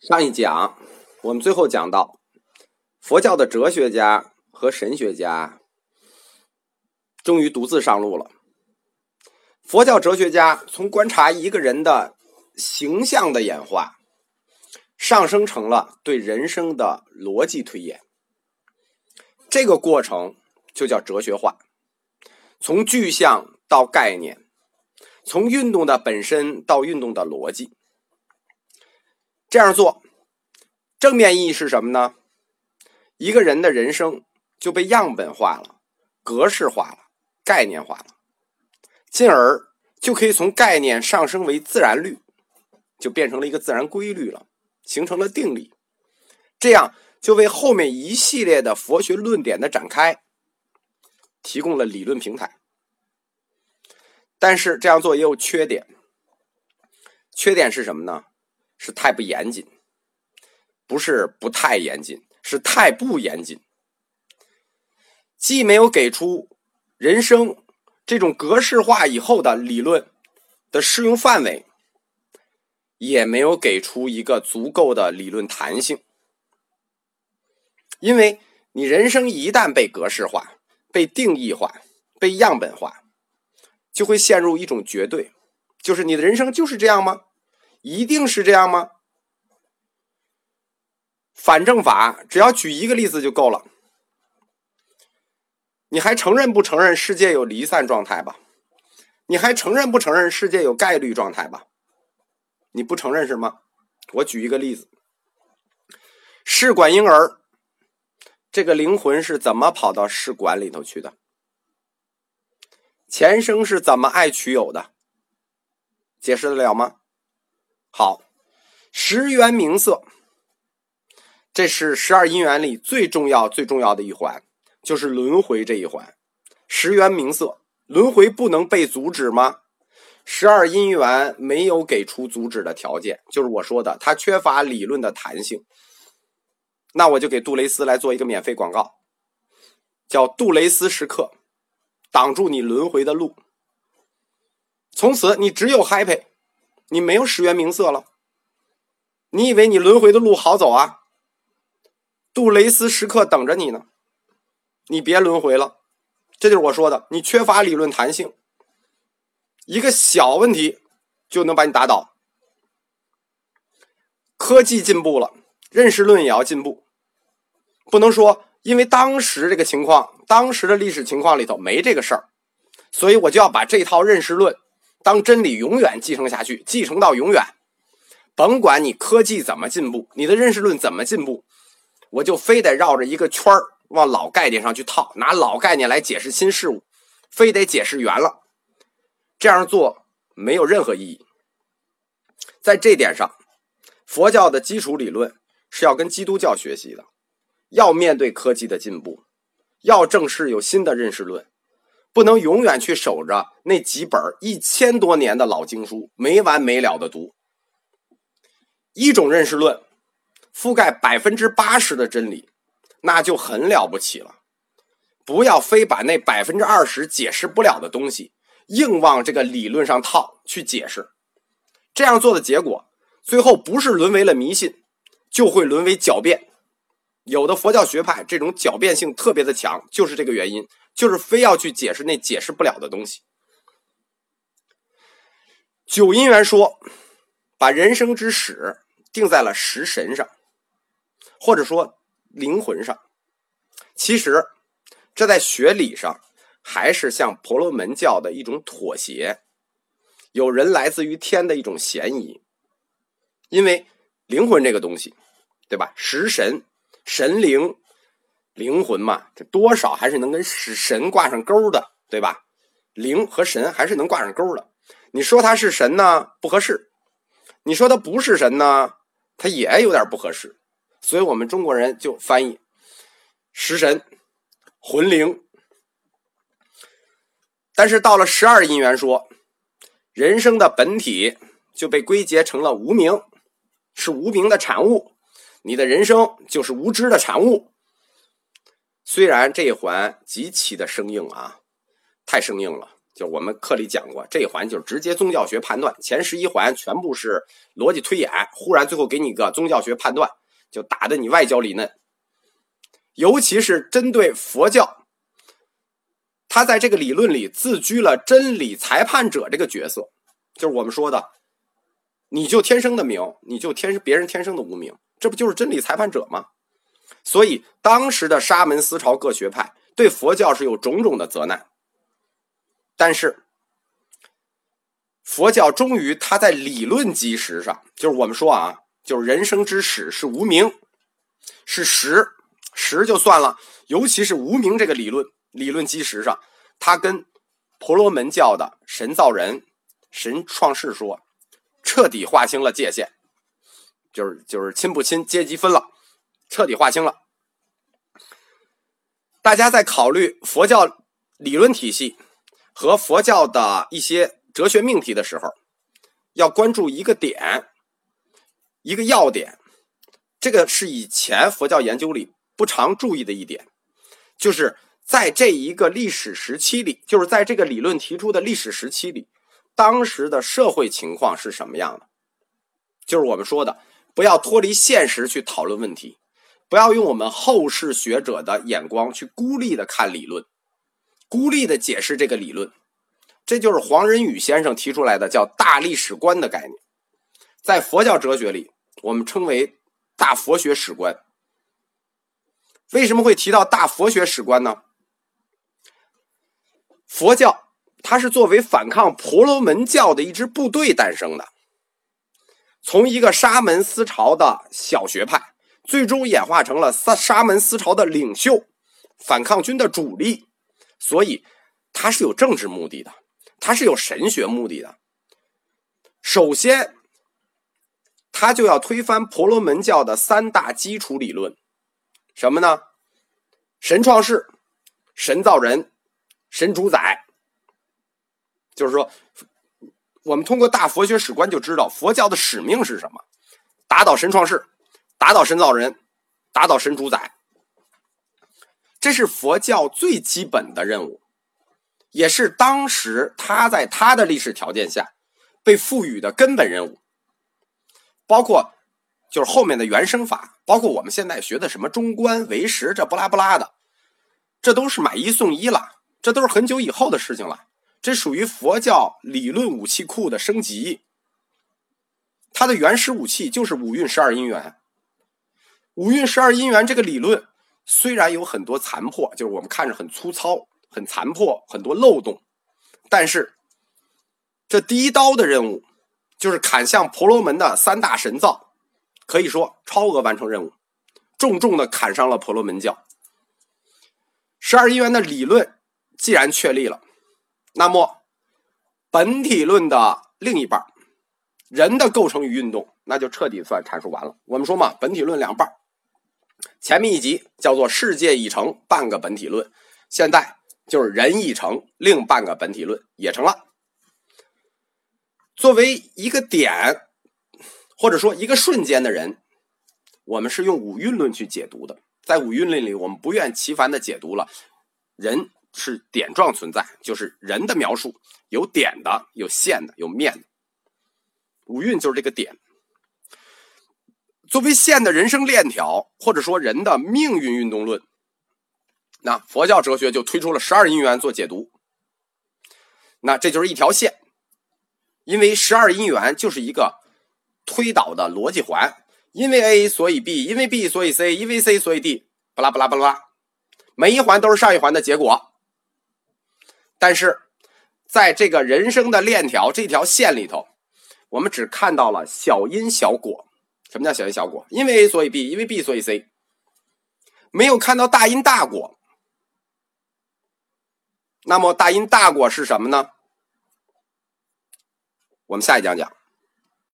上一讲我们最后讲到，佛教的哲学家和神学家终于独自上路了。佛教哲学家从观察一个人的形象的演化，上升成了对人生的逻辑推演。这个过程就叫哲学化，从具象到概念，从运动的本身到运动的逻辑。这样做，正面意义是什么呢？一个人的人生就被样本化了、格式化了、概念化了，进而就可以从概念上升为自然律，就变成了一个自然规律了，形成了定理。这样就为后面一系列的佛学论点的展开提供了理论平台。但是这样做也有缺点，缺点是什么呢？是太不严谨，不是不太严谨，是太不严谨。既没有给出人生这种格式化以后的理论的适用范围，也没有给出一个足够的理论弹性。因为你人生一旦被格式化、被定义化、被样本化，就会陷入一种绝对，就是你的人生就是这样吗？一定是这样吗？反证法只要举一个例子就够了。你还承认不承认世界有离散状态吧？你还承认不承认世界有概率状态吧？你不承认是吗？我举一个例子：试管婴儿，这个灵魂是怎么跑到试管里头去的？前生是怎么爱取有的？解释得了吗？好，十元名色，这是十二因缘里最重要、最重要的一环，就是轮回这一环。十元名色，轮回不能被阻止吗？十二因缘没有给出阻止的条件，就是我说的，它缺乏理论的弹性。那我就给杜蕾斯来做一个免费广告，叫杜蕾斯时刻，挡住你轮回的路。从此你只有 happy。你没有十元名色了，你以为你轮回的路好走啊？杜蕾斯时刻等着你呢，你别轮回了，这就是我说的，你缺乏理论弹性，一个小问题就能把你打倒。科技进步了，认识论也要进步，不能说因为当时这个情况，当时的历史情况里头没这个事儿，所以我就要把这套认识论。当真理永远继承下去，继承到永远，甭管你科技怎么进步，你的认识论怎么进步，我就非得绕着一个圈儿往老概念上去套，拿老概念来解释新事物，非得解释圆了。这样做没有任何意义。在这点上，佛教的基础理论是要跟基督教学习的，要面对科技的进步，要正视有新的认识论。不能永远去守着那几本一千多年的老经书，没完没了的读。一种认识论覆盖百分之八十的真理，那就很了不起了。不要非把那百分之二十解释不了的东西硬往这个理论上套去解释。这样做的结果，最后不是沦为了迷信，就会沦为狡辩。有的佛教学派这种狡辩性特别的强，就是这个原因。就是非要去解释那解释不了的东西。九因缘说，把人生之始定在了食神上，或者说灵魂上。其实，这在学理上还是向婆罗门教的一种妥协，有人来自于天的一种嫌疑。因为灵魂这个东西，对吧？食神、神灵。灵魂嘛，这多少还是能跟神挂上钩的，对吧？灵和神还是能挂上钩的。你说他是神呢，不合适；你说他不是神呢，他也有点不合适。所以我们中国人就翻译食神、魂灵。但是到了十二因缘说，人生的本体就被归结成了无名，是无名的产物，你的人生就是无知的产物。虽然这一环极其的生硬啊，太生硬了，就我们课里讲过，这一环就是直接宗教学判断，前十一环全部是逻辑推演，忽然最后给你个宗教学判断，就打的你外焦里嫩。尤其是针对佛教，他在这个理论里自居了真理裁判者这个角色，就是我们说的，你就天生的名，你就天别人天生的无名，这不就是真理裁判者吗？所以当时的沙门思潮各学派对佛教是有种种的责难。但是，佛教终于，它在理论基石上，就是我们说啊，就是人生之始是无名，是实实就算了，尤其是无名这个理论理论基石上，它跟婆罗门教的神造人、神创世说，彻底划清了界限，就是就是亲不亲阶级分了，彻底划清了。大家在考虑佛教理论体系。和佛教的一些哲学命题的时候，要关注一个点，一个要点。这个是以前佛教研究里不常注意的一点，就是在这一个历史时期里，就是在这个理论提出的历史时期里，当时的社会情况是什么样的？就是我们说的，不要脱离现实去讨论问题，不要用我们后世学者的眼光去孤立的看理论。孤立的解释这个理论，这就是黄仁宇先生提出来的叫大历史观的概念，在佛教哲学里，我们称为大佛学史观。为什么会提到大佛学史观呢？佛教它是作为反抗婆罗门教的一支部队诞生的，从一个沙门思潮的小学派，最终演化成了沙沙门思潮的领袖，反抗军的主力。所以，他是有政治目的的，他是有神学目的的。首先，他就要推翻婆罗门教的三大基础理论，什么呢？神创世、神造人、神主宰。就是说，我们通过大佛学史观就知道，佛教的使命是什么？打倒神创世，打倒神造人，打倒神主宰。这是佛教最基本的任务，也是当时他在他的历史条件下被赋予的根本任务。包括就是后面的原生法，包括我们现在学的什么中观唯识，这不拉不拉的，这都是买一送一了，这都是很久以后的事情了。这属于佛教理论武器库的升级。它的原始武器就是五蕴十二因缘，五蕴十二因缘这个理论。虽然有很多残破，就是我们看着很粗糙、很残破、很多漏洞，但是这第一刀的任务就是砍向婆罗门的三大神造，可以说超额完成任务，重重的砍伤了婆罗门教。十二因缘的理论既然确立了，那么本体论的另一半人的构成与运动，那就彻底算阐述完了。我们说嘛，本体论两半前面一集叫做“世界已成半个本体论”，现在就是“人已成另半个本体论”也成了。作为一个点，或者说一个瞬间的人，我们是用五蕴论去解读的。在五蕴论里，我们不厌其烦的解读了人是点状存在，就是人的描述有点的、有线的、有面的。五蕴就是这个点。作为线的人生链条，或者说人的命运运动论，那佛教哲学就推出了十二因缘做解读。那这就是一条线，因为十二因缘就是一个推导的逻辑环，因为 A 所以 B，因为 B 所以 C，因为 C 所以 D，巴拉巴拉巴拉，每一环都是上一环的结果。但是在这个人生的链条这条线里头，我们只看到了小因小果。什么叫小因小果？因为 A 所以 B，因为 B 所以 C，没有看到大因大果。那么大因大果是什么呢？我们下一讲讲。